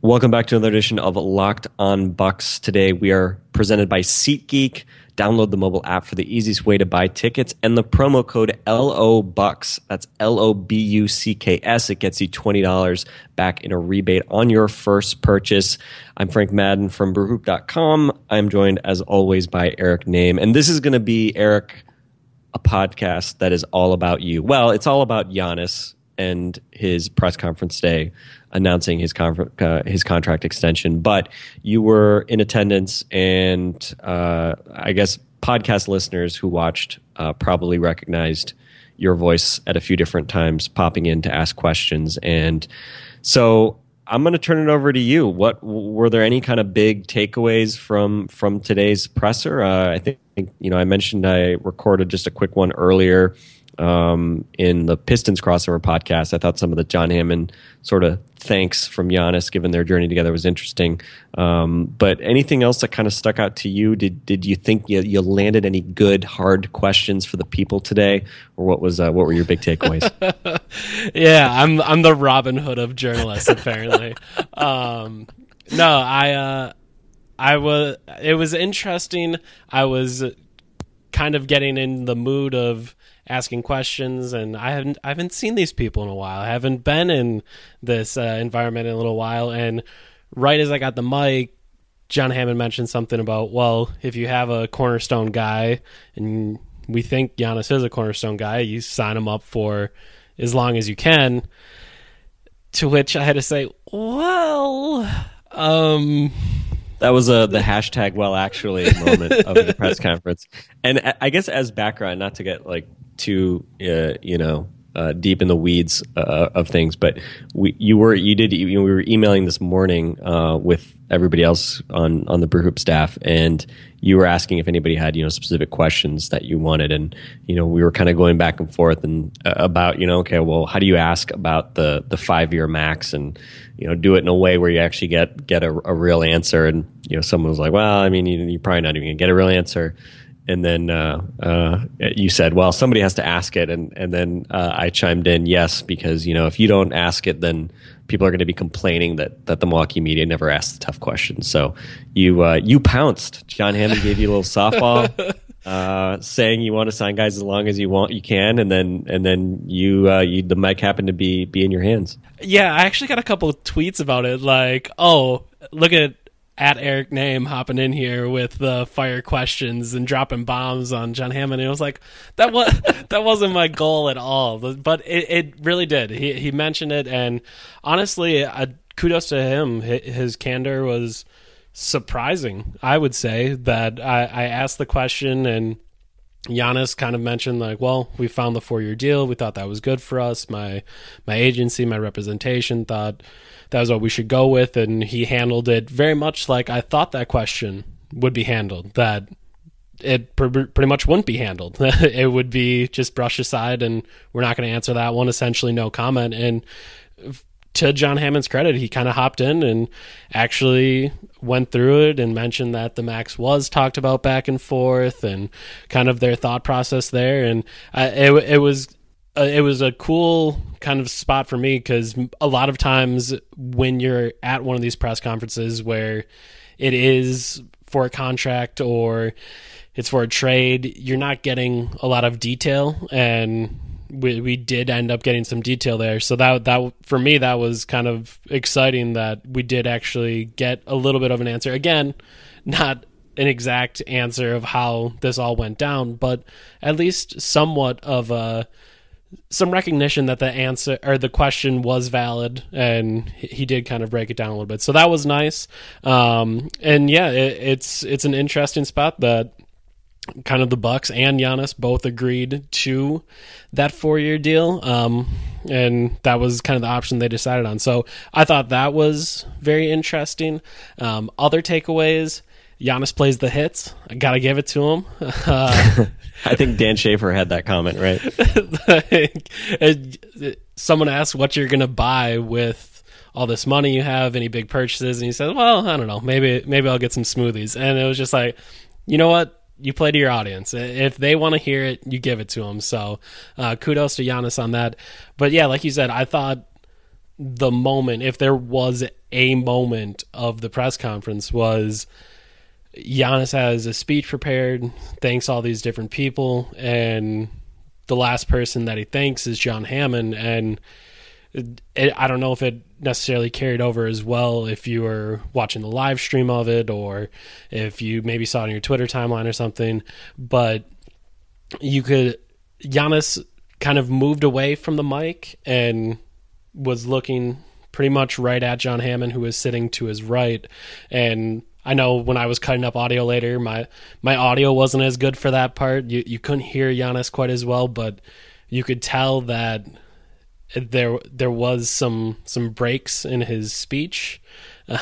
Welcome back to another edition of Locked on Bucks. Today we are presented by SeatGeek. Download the mobile app for the easiest way to buy tickets and the promo code LO Bucks. That's L O B U C K S. It gets you $20 back in a rebate on your first purchase. I'm Frank Madden from brewhoop.com. I'm joined as always by Eric Nehm. And this is going to be, Eric, a podcast that is all about you. Well, it's all about Giannis and his press conference day announcing his con- uh, his contract extension. But you were in attendance, and uh, I guess podcast listeners who watched uh, probably recognized your voice at a few different times, popping in to ask questions. And so I'm going to turn it over to you. What were there any kind of big takeaways from from today's presser? Uh, I think you know I mentioned I recorded just a quick one earlier um, in the Pistons crossover podcast. I thought some of the John Hammond sort of thanks from Giannis, given their journey together, was interesting. Um, but anything else that kind of stuck out to you? Did did you think you, you landed any good hard questions for the people today, or what was uh, what were your big takeaways? yeah, I'm I'm the Robin Hood of journalists apparently. um, no, I uh, I was it was interesting. I was kind of getting in the mood of asking questions and I haven't I haven't seen these people in a while. I haven't been in this uh, environment in a little while and right as I got the mic John Hammond mentioned something about well, if you have a cornerstone guy and we think Giannis is a cornerstone guy, you sign him up for as long as you can. To which I had to say, well, um that was uh, the hashtag well actually moment of the press conference and i guess as background not to get like too uh, you know uh, deep in the weeds uh, of things, but we you were you did you we were emailing this morning uh, with everybody else on on the Brew Hoop staff, and you were asking if anybody had you know specific questions that you wanted, and you know we were kind of going back and forth and uh, about you know okay well how do you ask about the the five year max? And you know do it in a way where you actually get get a, a real answer, and you know someone was like well I mean you, you're probably not even gonna get a real answer and then uh, uh, you said, "Well, somebody has to ask it," and and then uh, I chimed in, "Yes," because you know if you don't ask it, then people are going to be complaining that that the Milwaukee media never asked the tough questions. So you uh, you pounced. John Hammond gave you a little softball. Uh, saying you want to sign guys as long as you want, you can, and then and then you, uh, you the mic happened to be be in your hands. Yeah, I actually got a couple tweets about it. Like, oh, look at at Eric Nehm hopping in here with the fire questions and dropping bombs on John Hammond. And it was like that was that wasn't my goal at all, but it, it really did. He he mentioned it, and honestly, kudos to him. His candor was surprising. I would say that I, I asked the question and. Giannis kind of mentioned like, well, we found the four year deal. We thought that was good for us. My my agency, my representation thought that was what we should go with, and he handled it very much like I thought that question would be handled. That it pr- pretty much wouldn't be handled. it would be just brushed aside, and we're not going to answer that one. Essentially, no comment. And to John Hammond's credit, he kind of hopped in and actually went through it and mentioned that the max was talked about back and forth and kind of their thought process there. And it it was uh, it was a cool kind of spot for me because a lot of times when you're at one of these press conferences where it is for a contract or it's for a trade, you're not getting a lot of detail, and we we did end up getting some detail there. So that that for me that was kind of exciting that we did actually get a little bit of an answer. Again, not an exact answer of how this all went down, but at least somewhat of a some recognition that the answer or the question was valid and he did kind of break it down a little bit so that was nice um, and yeah it, it's it's an interesting spot that kind of the Bucks and Giannis both agreed to that four year deal, um, and that was kind of the option they decided on. So I thought that was very interesting. Um, other takeaways. Giannis plays the hits. I gotta give it to him. Uh, I think Dan Schaefer had that comment, right? Someone asked what you're gonna buy with all this money you have, any big purchases, and he said, "Well, I don't know. Maybe maybe I'll get some smoothies." And it was just like, you know what? You play to your audience. If they want to hear it, you give it to them. So, uh, kudos to Giannis on that. But yeah, like you said, I thought the moment, if there was a moment of the press conference, was Giannis has a speech prepared, thanks all these different people, and the last person that he thanks is John Hammond. And it, I don't know if it necessarily carried over as well if you were watching the live stream of it or if you maybe saw it on your Twitter timeline or something, but you could Giannis kind of moved away from the mic and was looking pretty much right at John Hammond who was sitting to his right and I know when I was cutting up audio later, my my audio wasn't as good for that part. You you couldn't hear Giannis quite as well, but you could tell that there there was some some breaks in his speech,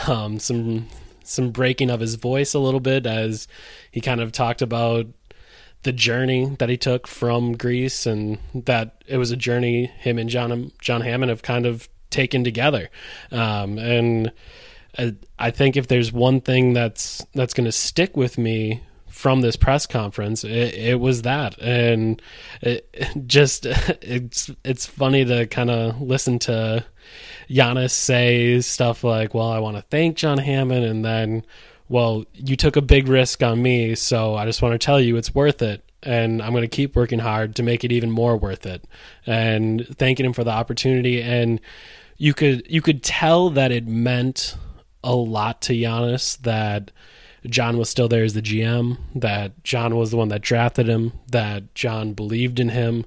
um, some some breaking of his voice a little bit as he kind of talked about the journey that he took from Greece and that it was a journey him and John John Hammond have kind of taken together, um, and I, think if there's one thing that's that's going to stick with me from this press conference, it, it was that, and it, just it's it's funny to kind of listen to Giannis say stuff like, "Well, I want to thank John Hammond," and then, "Well, you took a big risk on me, so I just want to tell you it's worth it." and I'm going to keep working hard to make it even more worth it. And thanking him for the opportunity, and you could you could tell that it meant a lot to Giannis that John was still there as the GM, that John was the one that drafted him, that John believed in him,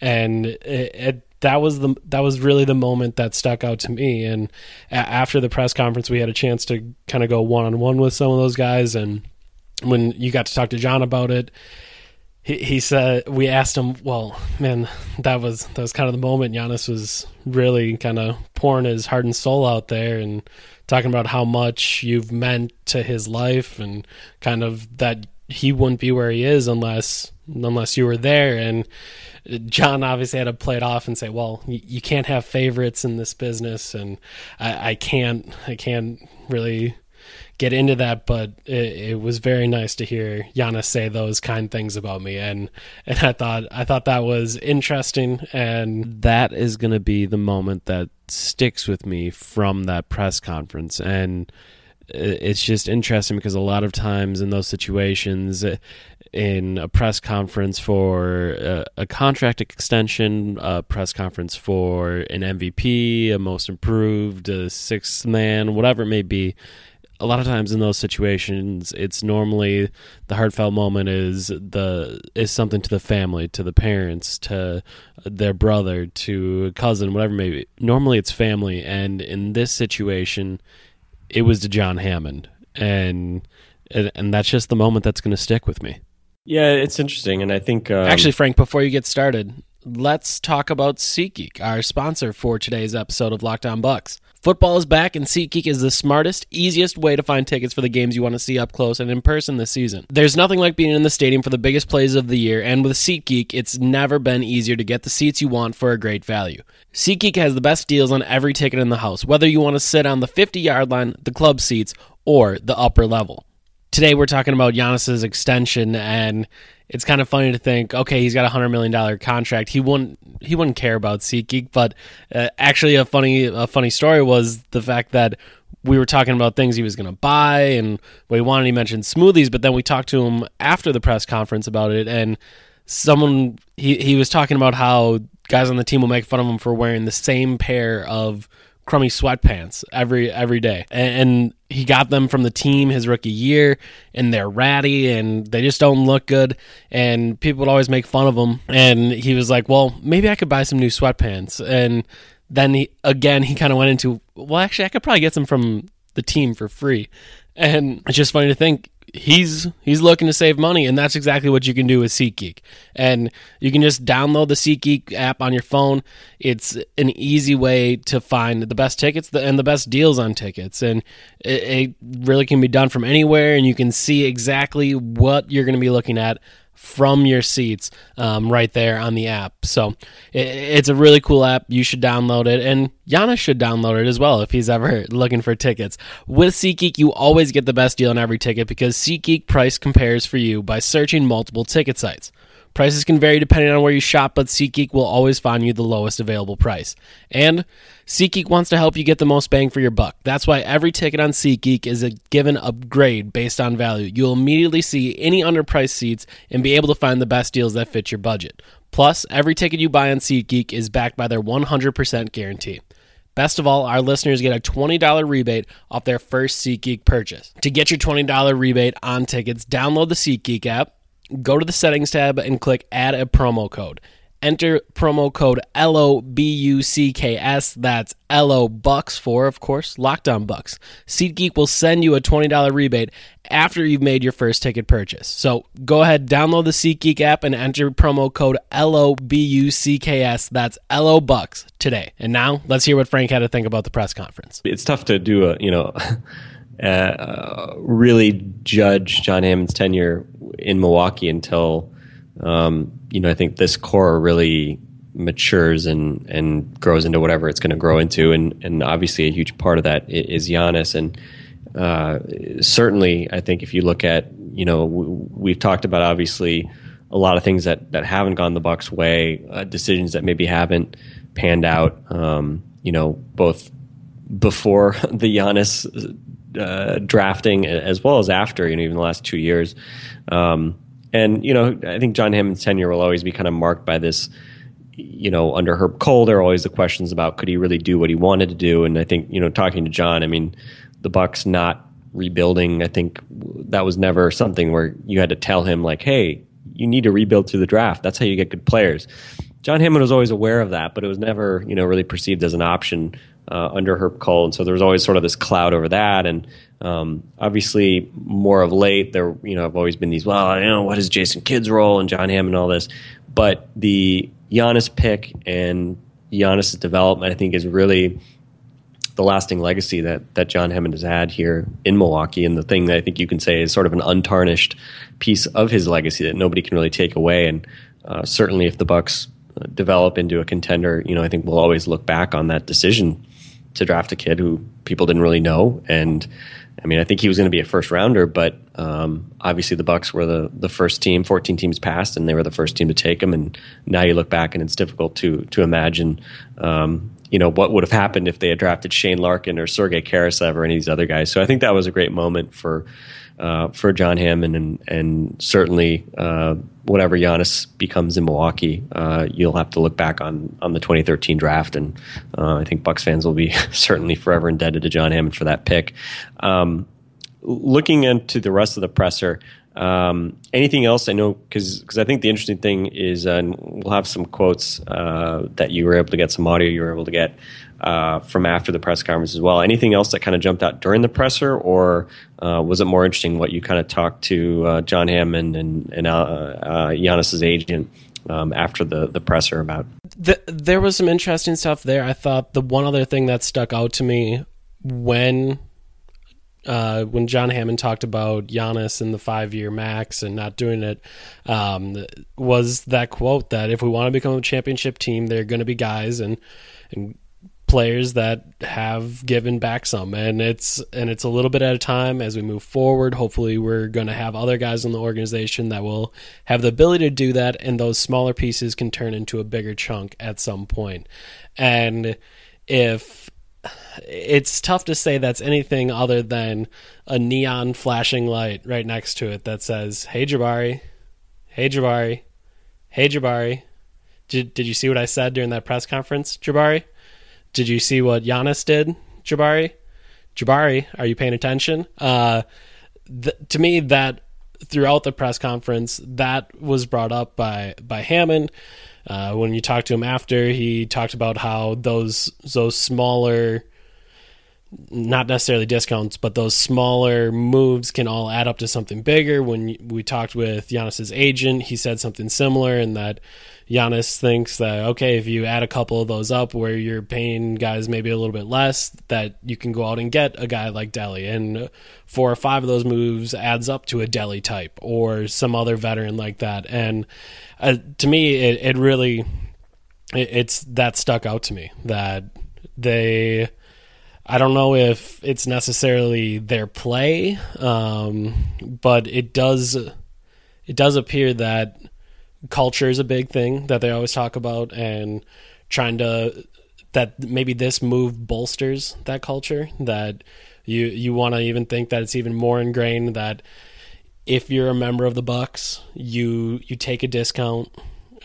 and it, it, that was the that was really the moment that stuck out to me. And a- after the press conference, we had a chance to kind of go one on one with some of those guys, and when you got to talk to John about it, he, he said we asked him, well, man, that was that was kind of the moment. Giannis was really kind of pouring his heart and soul out there, and talking about how much you've meant to his life and kind of that he wouldn't be where he is unless unless you were there and John obviously had to play it off and say, "Well, you, can't have favorites in this business, and I, I, can't, I can't really get into that." But it, it, was very nice to hear Giannis say those kind things about me, and and I thought I thought that was interesting, and that is going to be the moment that sticks with me from that press conference and it's just interesting because a lot of times in those situations uh, in a press conference for a, a, contract extension, a press conference for an MVP, a most improved, a sixth man, whatever it may be, a lot of times in those situations it's normally the heartfelt moment is the is something to the family to the parents to their brother to a cousin whatever maybe normally it's family and in this situation it was to john hammond. And and that's just the moment that's going to stick with me. Yeah it's interesting and i think um, actually frank before you get started let's talk about SeatGeek, our sponsor for today's episode of Locked on Bucks. Football is back, and SeatGeek is the smartest, easiest way to find tickets for the games you want to see up close and in person this season. There's nothing like being in the stadium for the biggest plays of the year, and with SeatGeek, it's never been easier to get the seats you want for a great value. SeatGeek has the best deals on every ticket in the house, whether you want to sit on the 50 yard line, the club seats, or the upper level. Today, we're talking about Giannis's extension, and it's kind of funny to think, okay, he's got a hundred million dollar contract. He wouldn't he wouldn't care about SeatGeek, but uh, actually, a funny a funny story was the fact that we were talking about things he was going to buy and what he wanted. He mentioned smoothies, but then we talked to him after the press conference about it, and someone he he was talking about how guys on the team will make fun of him for wearing the same pair of crummy sweatpants every every day, and, he got them from the team his rookie year, and they're ratty and they just don't look good, and people would always make fun of him. And he was like, "Well, maybe I could buy some new sweatpants." And then he again he kind of went into, "Well, actually, I could probably get some from the team for free." And it's just funny to think he's he's looking to save money and that's exactly what you can do with SeatGeek. And you can just download the SeatGeek app on your phone. It's an easy way to find the best tickets and the best deals on tickets and it, it really can be done from anywhere and you can see exactly what you're going to be looking at from your seats um, right there on the app. So it, it's a really cool app. You should download it, and Giannis should download it as well if he's ever looking for tickets. With SeatGeek, you always get the best deal on every ticket because SeatGeek price compares for you by searching multiple ticket sites. Prices can vary depending on where you shop, but SeatGeek will always find you the lowest available price. And SeatGeek wants to help you get the most bang for your buck. That's why every ticket on SeatGeek is a given upgrade based on value. You'll immediately see any underpriced seats and be able to find the best deals that fit your budget. Plus, every ticket you buy on SeatGeek is backed by their 100% guarantee. Best of all, our listeners get a $20 rebate off their first SeatGeek purchase. To get your $20 rebate on tickets, download the SeatGeek app go to the settings tab and click add a promo code. Enter promo code L O B U C K S. That's L O Bucks for, of course, Locked on Bucks. SeatGeek will send you a $20 rebate after you've made your first ticket purchase. So go ahead, download the SeatGeek app and enter promo code L O B U C K S. That's L O Bucks today. And now let's hear what Frank had to think about the press conference. It's tough to do a, you know, uh, really judge John Hammond's tenure in Milwaukee until um, you know I think this core really matures and and grows into whatever it's going to grow into, and and obviously a huge part of that is Giannis, and uh, certainly I think if you look at you know we've talked about obviously a lot of things that that haven't gone the Bucks' way, uh, decisions that maybe haven't panned out, um, you know both before the Giannis uh, drafting as well as after, you know, even the last two years. Um, and, you know, I think John Hammond's tenure will always be kind of marked by this, you know, under Herb Kohl, there are always the questions about could he really do what he wanted to do? And I think, you know, talking to John, I mean, the Bucks not rebuilding, I think that was never something where you had to tell him like, hey, you need to rebuild through the draft. That's how you get good players. John Hammond was always aware of that, but it was never, you know, really perceived as an option uh, under Herb Kohl, and so there was always sort of this cloud over that. And um, obviously, more of late, there, you know, have always been these. Well, you know, what is Jason Kidd's role and John Hammond and all this, but the Giannis pick and Giannis's development, I think, is really the lasting legacy that that John Hammond has had here in Milwaukee, and the thing that I think you can say is sort of an untarnished piece of his legacy that nobody can really take away. And uh, certainly, if the Bucks uh, develop into a contender, you know, I think we'll always look back on that decision to draft a kid who people didn't really know. And I mean, I think he was going to be a first rounder, but um, obviously the Bucks were the the first team. Fourteen teams passed, and they were the first team to take him. And now you look back, and it's difficult to to imagine. Um, you know what would have happened if they had drafted Shane Larkin or Sergei Karasev or any of these other guys. So I think that was a great moment for uh, for John Hammond, and and certainly uh, whatever Giannis becomes in Milwaukee, uh, you'll have to look back on on the 2013 draft, and uh, I think Bucks fans will be certainly forever indebted to John Hammond for that pick. Um, looking into the rest of the presser. Um, anything else? I know because I think the interesting thing is, uh, we'll have some quotes uh, that you were able to get, some audio you were able to get uh, from after the press conference as well. Anything else that kind of jumped out during the presser, or uh, was it more interesting what you kind of talked to uh, John Hammond and, and uh, uh, Giannis's agent um, after the, the presser about? The, there was some interesting stuff there. I thought the one other thing that stuck out to me when uh, when John Hammond talked about Giannis and the five year max and not doing it, um, was that quote that if we want to become a championship team, there are going to be guys and and players that have given back some. And it's and it's a little bit at a time as we move forward. Hopefully we're going to have other guys in the organization that will have the ability to do that. And those smaller pieces can turn into a bigger chunk at some point. And if it's tough to say that's anything other than a neon flashing light right next to it that says hey jabari. Hey jabari. Hey jabari. Did, did you see what i said during that press conference jabari did you see what Giannis did, Jabari? Jabari, are you paying attention? Uh, th- to me, that throughout the press conference, that was brought up by by Hammond. Uh, when you talked to him after, he talked about how those those smaller not necessarily discounts, but those smaller moves can all add up to something bigger. When we talked with Giannis's agent, he said something similar and that Giannis thinks that okay, if you add a couple of those up where you're paying guys maybe a little bit less, that you can go out and get a guy like Delly, and four or five of those moves adds up to a Delly type or some other veteran like that. And uh, to me, it, it really it, it's that stuck out to me that they I don't know if it's necessarily their play, um, but it does it does appear that culture is a big thing that they always talk about, and trying to that maybe this move bolsters that culture. That you you want to even think that it's even more ingrained that if you're a member of the Bucks, you you take a discount,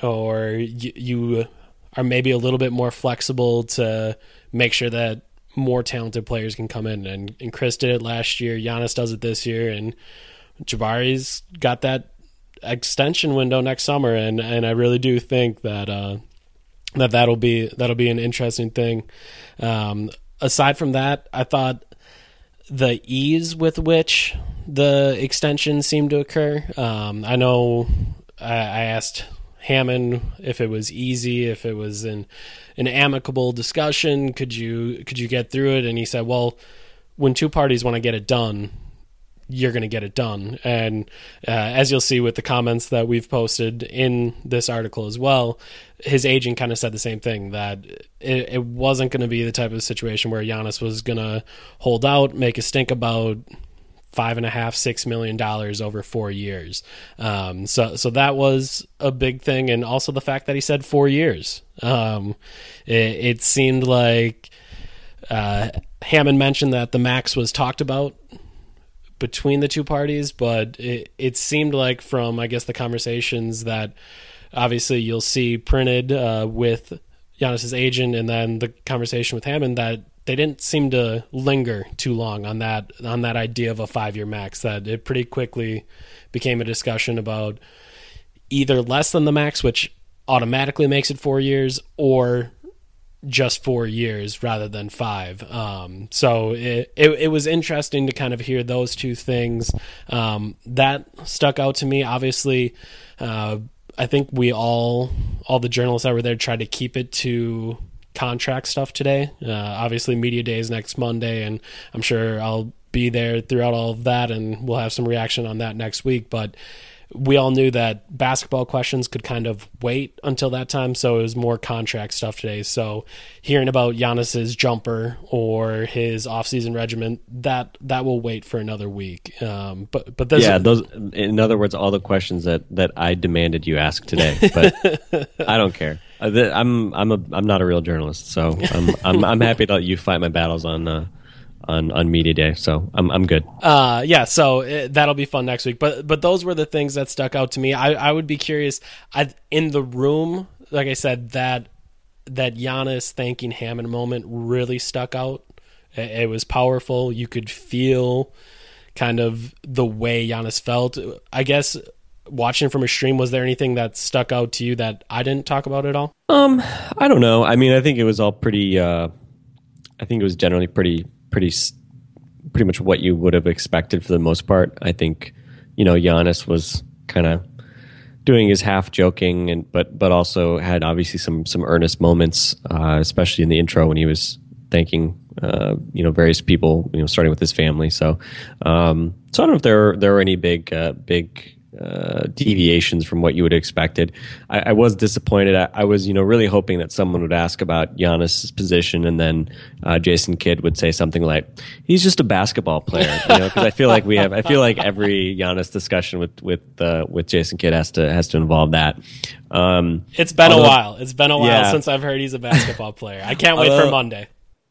or you, you are maybe a little bit more flexible to make sure that more talented players can come in. And, and Chris did it last year. Giannis does it this year, and Jabari's got that extension window next summer. And and I really do think that uh, that that'll be that'll be an interesting thing. Um, aside from that, I thought the ease with which the extension seemed to occur. Um, I know I, I asked Hammond if it was easy, if it was an an amicable discussion, could you could you get through it? And he said, well, when two parties want to get it done, you're going to get it done. And uh, as you'll see with the comments that we've posted in this article as well, his agent kind of said the same thing that it, it wasn't going to be the type of situation where Giannis was going to hold out, make a stink about five and a half, six million dollars over four years. Um, so, so that was a big thing, and also the fact that he said four years. Um, it, it, seemed like uh, Hammond mentioned that the max was talked about between the two parties, but it, it seemed like from I guess the conversations that obviously you'll see printed uh, with Giannis's agent, and then the conversation with Hammond that they didn't seem to linger too long on that on that idea of a five year max. That it pretty quickly became a discussion about either less than the max, which automatically makes it four years, or just four years rather than five. Um, so it, it, it was interesting to kind of hear those two things. Um, that stuck out to me. Obviously, uh, I think we all all the journalists that were there tried to keep it to contract stuff today. Uh, obviously, media day is next Monday, and I'm sure I'll be there throughout all of that, and we'll have some reaction on that next week. But we all knew that basketball questions could kind of wait until that time, so it was more contract stuff today. So hearing about Giannis's jumper or his offseason regimen, that that will wait for another week. Um, but but yeah, those in other words, all the questions that that I demanded you ask today, but I don't care. Uh, I'm I'm a I'm not a real journalist, so I'm I'm, I'm happy that you fight my battles on uh, on on media day. So I'm I'm good. Uh, yeah. So it, uh, that'll be fun next week. But but those were the things that stuck out to me. I I would be curious. I in the room, like I said, that that Giannis thanking Hammond moment really stuck out. It, it was powerful. You could feel kind of the way Giannis felt. I guess watching from a stream, was there anything that stuck out to you that I didn't talk about at all? Um, I don't know. I mean, I think it was all pretty. Uh, I think it was generally pretty, pretty, pretty much what you would have expected for the most part. I think, you know, Giannis was kind of doing his half joking and but but also had obviously some some earnest moments, uh, especially in the intro when he was thanking uh, you know various people, you know, starting with his family. So, um, so I don't know if there there were any big uh, big uh, deviations from what you would have expected. I, I was disappointed. I, I, was, you know, really hoping that someone would ask about Giannis's position, and then uh, Jason Kidd would say something like, "He's just a basketball player," you know, because I feel like we have. I feel like every Giannis discussion with with uh, with Jason Kidd has to has to involve that. Um, it's been although, a while. It's been a while yeah. since I've heard he's a basketball player. I can't wait although, for Monday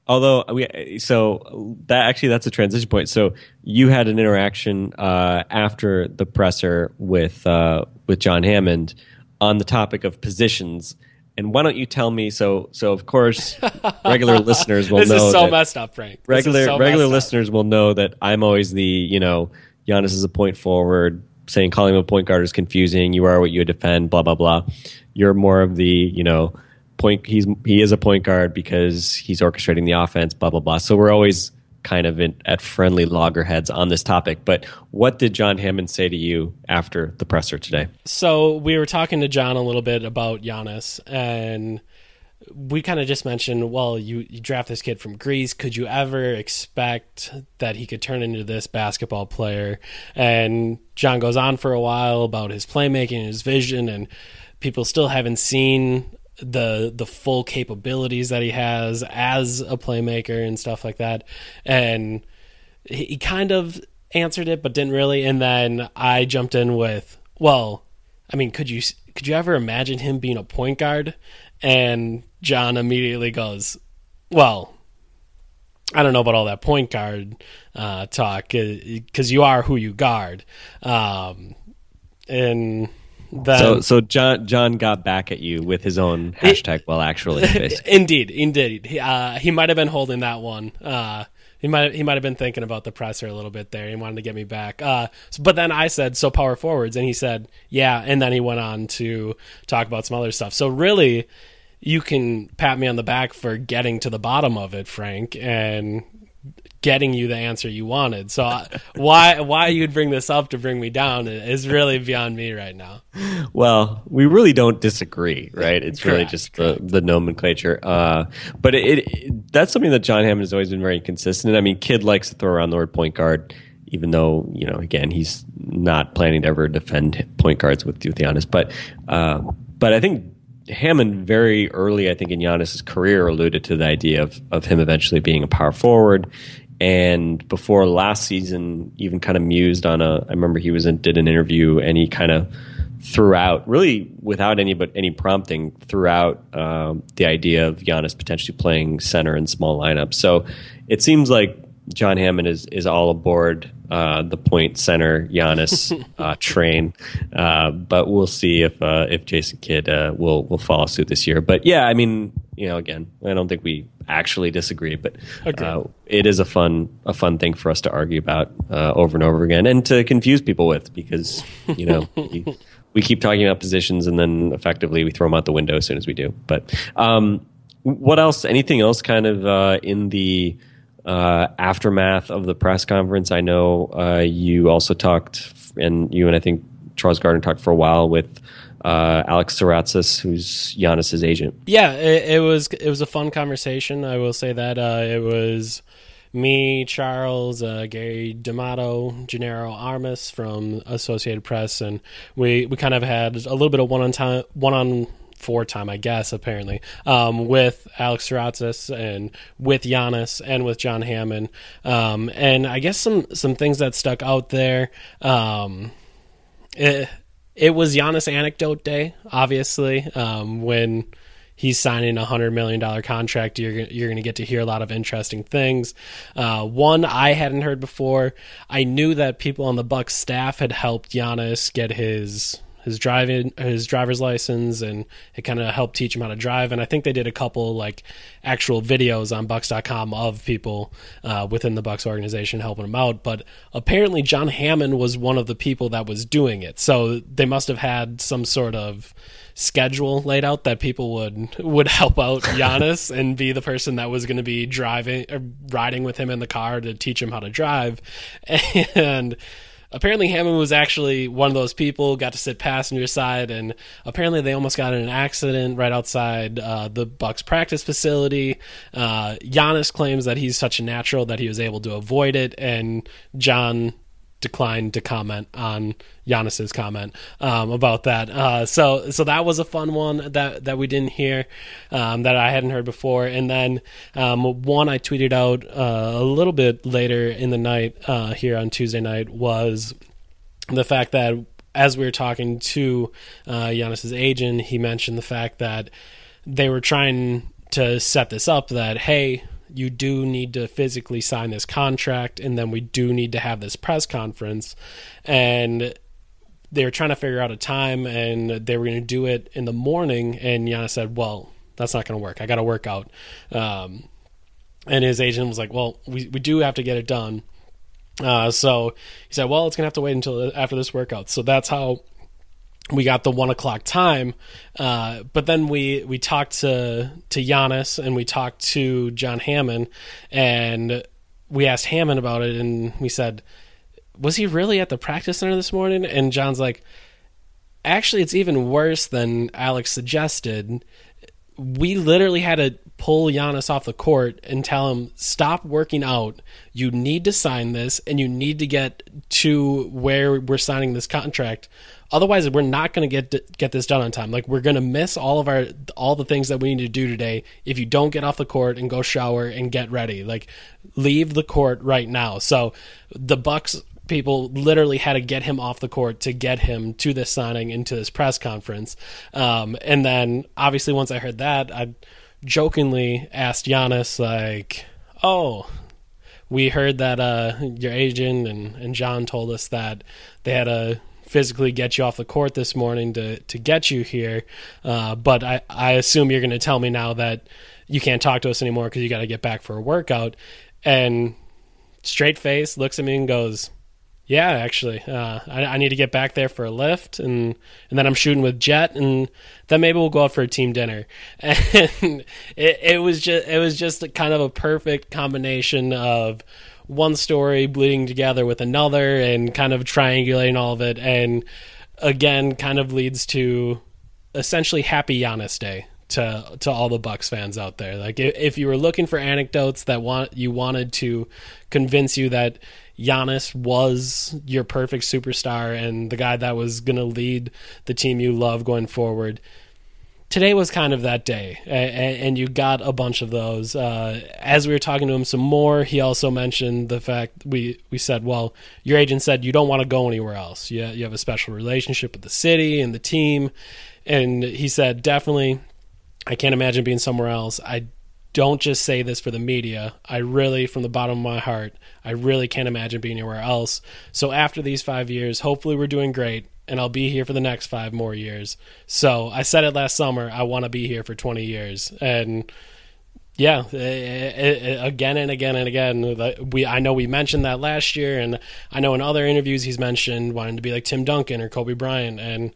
although we so that actually that's a transition point. So you had an interaction uh, after the presser with uh, with john hammond on the topic of positions. And why don't you tell me so so of course regular listeners will this know this is so messed up frank. Regular so regular listeners up. will know that i'm always the you know Giannis is a point forward saying calling him a point guard is confusing you are what you defend blah blah blah. You're more of the you know point he's he is a point guard because he's orchestrating the offense blah blah blah so we're always kind of in, at friendly loggerheads on this topic. But what did John Hammond say to you after the presser today? So we were talking to John a little bit about Giannis, and we kind of just mentioned, well, you, you draft this kid from Greece. Could you ever expect that he could turn into this basketball player? And John goes on for a while about his playmaking and his vision, and people still haven't seen the the full capabilities that he has as a playmaker and stuff like that. And he, kind of answered it, but didn't really. And then I jumped in with, well, I mean, could you could you ever imagine him being a point guard? And John immediately goes, well, I don't know about all that point guard uh, talk because you are who you guard. Um, and then, so, so John John got back at you with his own hashtag. well, actually, indeed, indeed, he, uh, he might have been holding that one. Uh, he might he might have been thinking about the presser a little bit there. He wanted to get me back. Uh, but then I said, "So power forwards," and he said, "Yeah." And then he went on to talk about some other stuff. So really, you can pat me on the back for getting to the bottom of it, Frank, and getting you the answer you wanted. So why why you'd bring this up to bring me down is really beyond me right now. Well, we really don't disagree, right? It's correct, really just the, the nomenclature. Uh, but it, it, that's something that John Hammond has always been very consistent. I mean, Kidd likes to throw around the word point guard, even though you know, again, he's not planning to ever defend point guards with with Giannis. But uh, but I think Hammond very early, I think, in Giannis's career alluded to the idea of of him eventually being a power forward and before last season even kind of mused on a i remember he was in, did an interview and he kind of threw out really without any but any prompting throughout um, the idea of Giannis potentially playing center in small lineups so it seems like John Hammond is is all aboard uh, the point center Giannis uh, train, uh, but we'll see if uh, if Jason Kidd uh, will will follow suit this year. But yeah, I mean, you know, again, I don't think we actually disagree, but uh, it is a fun a fun thing for us to argue about over and over again and to confuse people with because you know. we, we keep talking about positions and then effectively we throw them out the window as soon as we do. But um, what else? Anything else kind of in the uh, aftermath of the press conference, I know uh, you also talked, and you and I think Charles Gardner talked for a while with uh, Alex Saratsis, who's Giannis's agent. Yeah, it, it, was it was a fun conversation. I will say that uh, it was me, Charles, uh, Gary D'Amato, Genaro Armas from Associated Press, and we, we kind of had a little bit of one on time one on four time, I guess, apparently, um, with Alex Saratsis and with Giannis and with John Hammond. Um, and I guess some, some things that stuck out there. Um, it, it was Giannis anecdote day, obviously, um, when he's signing a hundred million dollar contract. You're you're going to get to hear a lot of interesting things. Uh, one I hadn't heard before. I knew that people on the Bucks staff had helped Giannis get his his driving his driver's license and it kind of helped teach him how to drive. And i think they did a couple like actual videos on bucks.com of people uh, within the bucks organization helping him out. But apparently john hammond was one of the people that was doing it. So they must have had some sort of schedule laid out that people would would help out Giannis and be the person that was going to be driving or riding with him in the car to teach him how to drive. And apparently Hammond was actually one of those people, got to sit passenger side, and apparently they almost got in an accident right outside uh, the Bucks practice facility. Uh, Giannis claims that he's such a natural that he was able to avoid it, and John declined to comment on Giannis's comment um, about that. Uh, so so that was a fun one that that we didn't hear um, that I hadn't heard before. And then um, one I tweeted out uh, a little bit later in the night uh, here on Tuesday night was the fact that as we were talking to uh, Giannis's agent, he mentioned the fact that they were trying to set this up that hey you do need to physically sign this contract and then we do need to have this press conference. And they were trying to figure out a time and they were going to do it in the morning and Giannis said well that's not going to work. I got to work out. Um, and his agent was like well we, we do have to get it done. Uh, so he said well it's going to have to wait until after this workout. So that's how we got the one o'clock time, uh, but then we we talked to to Giannis and we talked to John Hammond, and we asked Hammond about it, and we said, "Was he really at the practice center this morning?" And John's like, "Actually, it's even worse than Alex suggested." we literally had to pull Giannis off the court and tell him, stop working out. You need to sign this and you need to get to where we're signing this contract. Otherwise, we're not going to get get this done on time. Like we're going to miss all of our all the things that we need to do today if you don't get off the court and go shower and get ready. Like leave the court right now. So the Bucks people literally had to get him off the court to get him to this signing into this press conference. Um, and then obviously once I heard that, I jokingly asked Giannis like, "Oh, we heard that uh, your agent and, and John told us that they had to physically get you off the court this morning to to get you here, uh, but I I assume you're going to tell me now that you can't talk to us anymore because you got to get back for a workout." And straight face looks at me and goes yeah, actually, uh, I, I, need to get back there for a lift, and and then I'm shooting with Jet, and then maybe we'll go out for a team dinner. And it, it was just it was just kind of a perfect combination of one story bleeding together with another, and kind of triangulating all of it, and again, kind of leads to essentially Happy Giannis Day to to all the Bucks fans out there. Like if you were looking for anecdotes that want you wanted to convince you that Giannis was your perfect superstar and the guy that was going to lead the team you love going forward. Today was kind of that day, and you got a bunch of those. Uh, as we were talking to him some more, he also mentioned the fact we we said, "Well, your agent said you don't want to go anywhere else. You you have a special relationship with the city and the team," and he said, "Definitely, I can't imagine being somewhere else. I don't just say this for the media. I really, from the bottom of my heart, I really can't imagine being anywhere else. So after these five years, hopefully we're doing great, and I'll be here for the next five more years. So I said it last summer. I want to be here for 20 years, and yeah, it, it, again and again and again. We I know we mentioned that last year, and I know in other interviews he's mentioned wanting to be like Tim Duncan or Kobe Bryant, and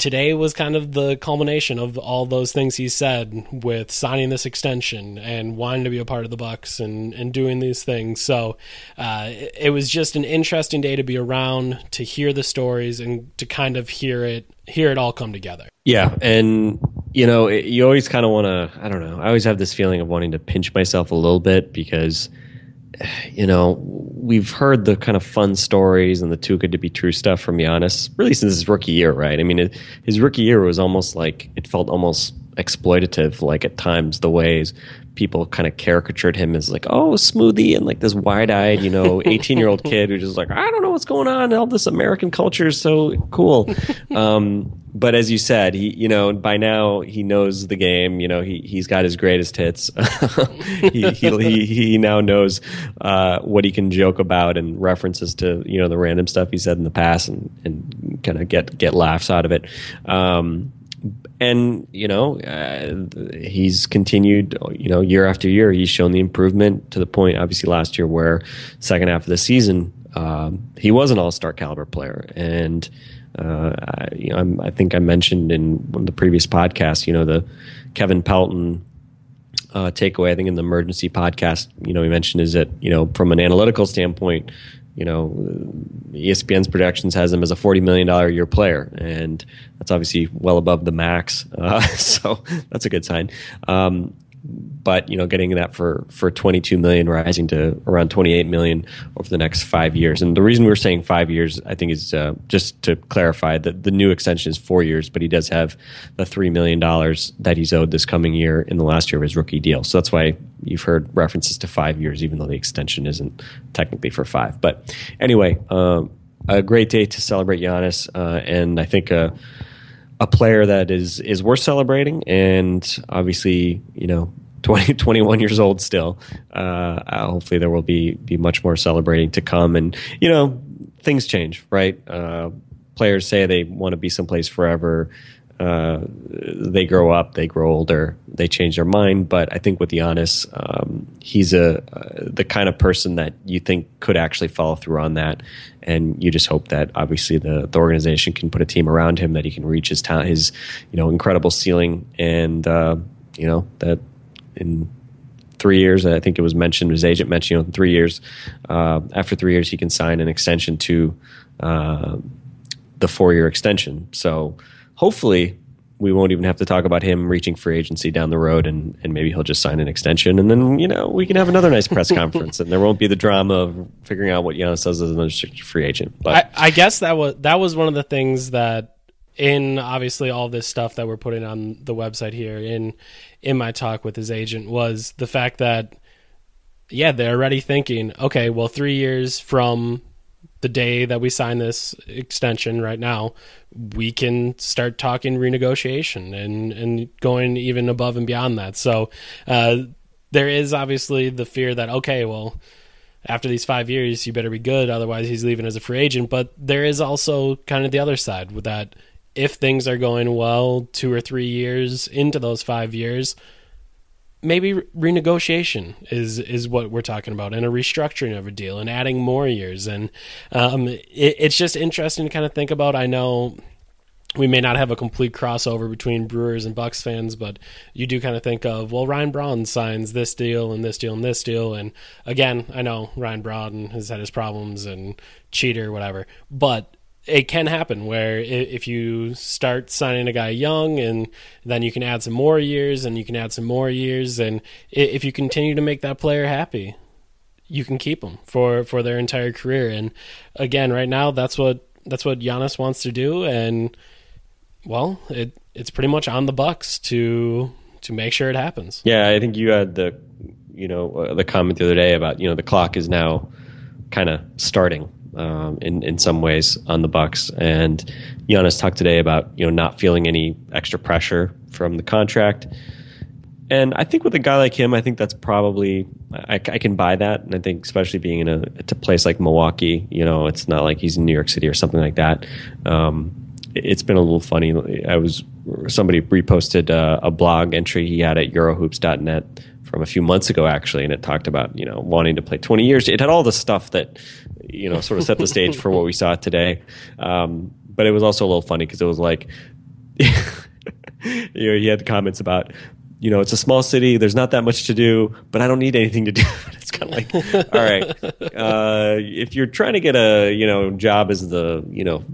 today was kind of the culmination of all those things he said with signing this extension and wanting to be a part of the Bucks and and doing these things. So uh, it, it was just an interesting day to be around to hear the stories and to kind of hear it hear it all come together. Yeah, and you know it, you always kind of want to. I don't know. I always have this feeling of wanting to pinch myself a little bit because you know, we've heard the kind of fun stories and the too good to be true stuff from Giannis really since his rookie year, right? I mean, it, his rookie year was almost like it felt almost exploitative, like at times the ways people kind of caricatured him as like, oh, smoothie and like this wide eyed, you know, 18 year old kid who's just like, I don't know what's going on. All this American culture is so cool. Um, but as you said, he, you know, by now he knows the game. You know, he he's got his greatest hits. he, he, he he now knows uh, what he can joke about and references to you know the random stuff he said in the past and and kind of get get laughs out of it. Um, and you know uh, he's continued you know year after year he's shown the improvement to the point obviously last year where second half of the season um, he was an all-star caliber player. And uh, I, you know, i think I mentioned in one of the previous podcasts you know the Kevin Pelton uh, takeaway I think in the emergency podcast you know he mentioned is that you know from an analytical standpoint you know, ESPN's projections has him as a forty million dollar year player, and that's obviously well above the max. Uh, so that's a good sign. Um, but you know, getting that for for 22 million, rising to around 28 million over the next five years. And the reason we're saying five years, I think, is uh, just to clarify that the new extension is four years, but he does have the three million dollars that he's owed this coming year in the last year of his rookie deal. So that's why you've heard references to five years, even though the extension isn't technically for five. But anyway, um, a great day to celebrate Giannis, uh, and I think. Uh, a player that is is worth celebrating, and obviously, you know, 20, 21 years old still. Uh, hopefully, there will be be much more celebrating to come, and you know, things change, right? Uh, players say they want to be someplace forever. Uh, they grow up, they grow older, they change their mind. But I think with Giannis, um, he's a uh, the kind of person that you think could actually follow through on that, and you just hope that obviously the the organization can put a team around him that he can reach his ta- his you know incredible ceiling, and uh, you know that in three years. I think it was mentioned, his agent mentioned, you know, in three years. Uh, after three years, he can sign an extension to uh, the four year extension. So hopefully, we won't even have to talk about him reaching free agency down the road, and, and maybe he'll just sign an extension, and then you know we can have another nice press conference, and there won't be the drama of figuring out what Giannis does as an unrestricted free agent. But I, I guess that was that was one of the things that in obviously all this stuff that we're putting on the website here in in my talk with his agent was the fact that yeah they're already thinking okay well three years from the day that we sign this extension right now, we can start talking renegotiation and, and going even above and beyond that. So uh, there is obviously the fear that, okay, well, after these five years, you better be good. Otherwise, he's leaving as a free agent. But there is also kind of the other side with that. If things are going well, two or three years into those five years, maybe renegotiation is is what we're talking about and a restructuring of a deal and adding more years. And um, it, it's just interesting to kind of think about. I know we may not have a complete crossover between brewers and bucks fans but you do kind of think of well ryan braun signs this deal and this deal and this deal. And again i know ryan braun has had his problems and cheater whatever but it can happen where if you start signing a guy young and then you can add some more years and you can add some more years and if you continue to make that player happy you can keep them for for their entire career. And again right now that's what that's what Giannis wants to do. And well it it's pretty much on the bucks to to make sure it happens. Yeah i think you had the you know uh, the comment the other day about you know the clock is now kind of starting um, in in some ways on the Bucks. And Giannis talked today about you know not feeling any extra pressure from the contract. And I think with a guy like him, I think that's probably I, I can buy that. And I think especially being in a, a, place like Milwaukee, you know, it's not like he's in New York City or something like that. Um, it's been a little funny. I was somebody reposted uh, a blog entry he had at Eurohoops.net from a few months ago actually, and it talked about you know wanting to play 20 years. It had all the stuff that you know sort of set the stage for what we saw today. Um, but it was also a little funny because it was like you know he had comments about you know, it's a small city. There's not that much to do, but I don't need anything to do. it's kind of like, all right, uh, if you're trying to get a you know job as the you know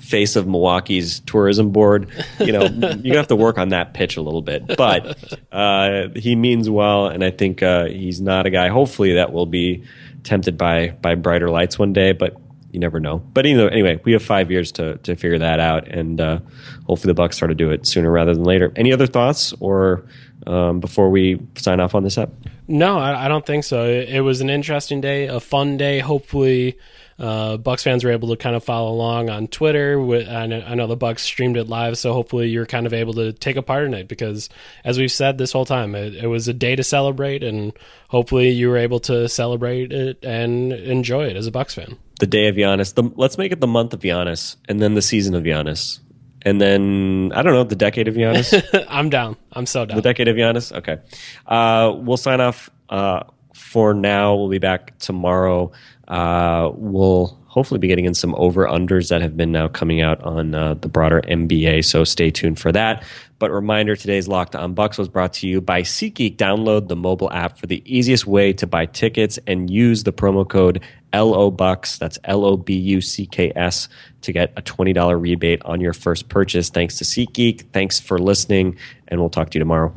face of Milwaukee's tourism board, you know, you have to work on that pitch a little bit. But uh, he means well, and I think uh, he's not a guy. Hopefully, that will be tempted by by brighter lights one day, but you never know. But you anyway, we have five years to to figure that out, and uh, hopefully the Bucks start to do it sooner rather than later. Any other thoughts, or um, before we sign off on this up? No, I, I don't think so. It, it, was an interesting day, a fun day. Hopefully, uh, Bucks fans were able to kind of follow along on Twitter. I know, I know the Bucks streamed it live, so hopefully you're kind of able to take a part in it because, as we've said this whole time, it, it was a day to celebrate, and hopefully you were able to celebrate it and enjoy it as a Bucks fan. The day of Giannis. The, let's make it the month of Giannis, and then the season of Giannis and then I don't know the decade of Giannis. I'm down. I'm so down. The decade of Giannis. Okay, uh, we'll sign off uh, for now. We'll be back tomorrow. Uh, we'll hopefully be getting in some over unders that have been now coming out on uh, the broader NBA. So stay tuned for that. But reminder today's Locked On Bucks was brought to you by SeatGeek. Download the mobile app for the easiest way to buy tickets and use the promo code LO Bucks. That's L O B U C K S to get a $20 rebate on your first purchase. Thanks to SeatGeek. Thanks for listening, and we'll talk to you tomorrow.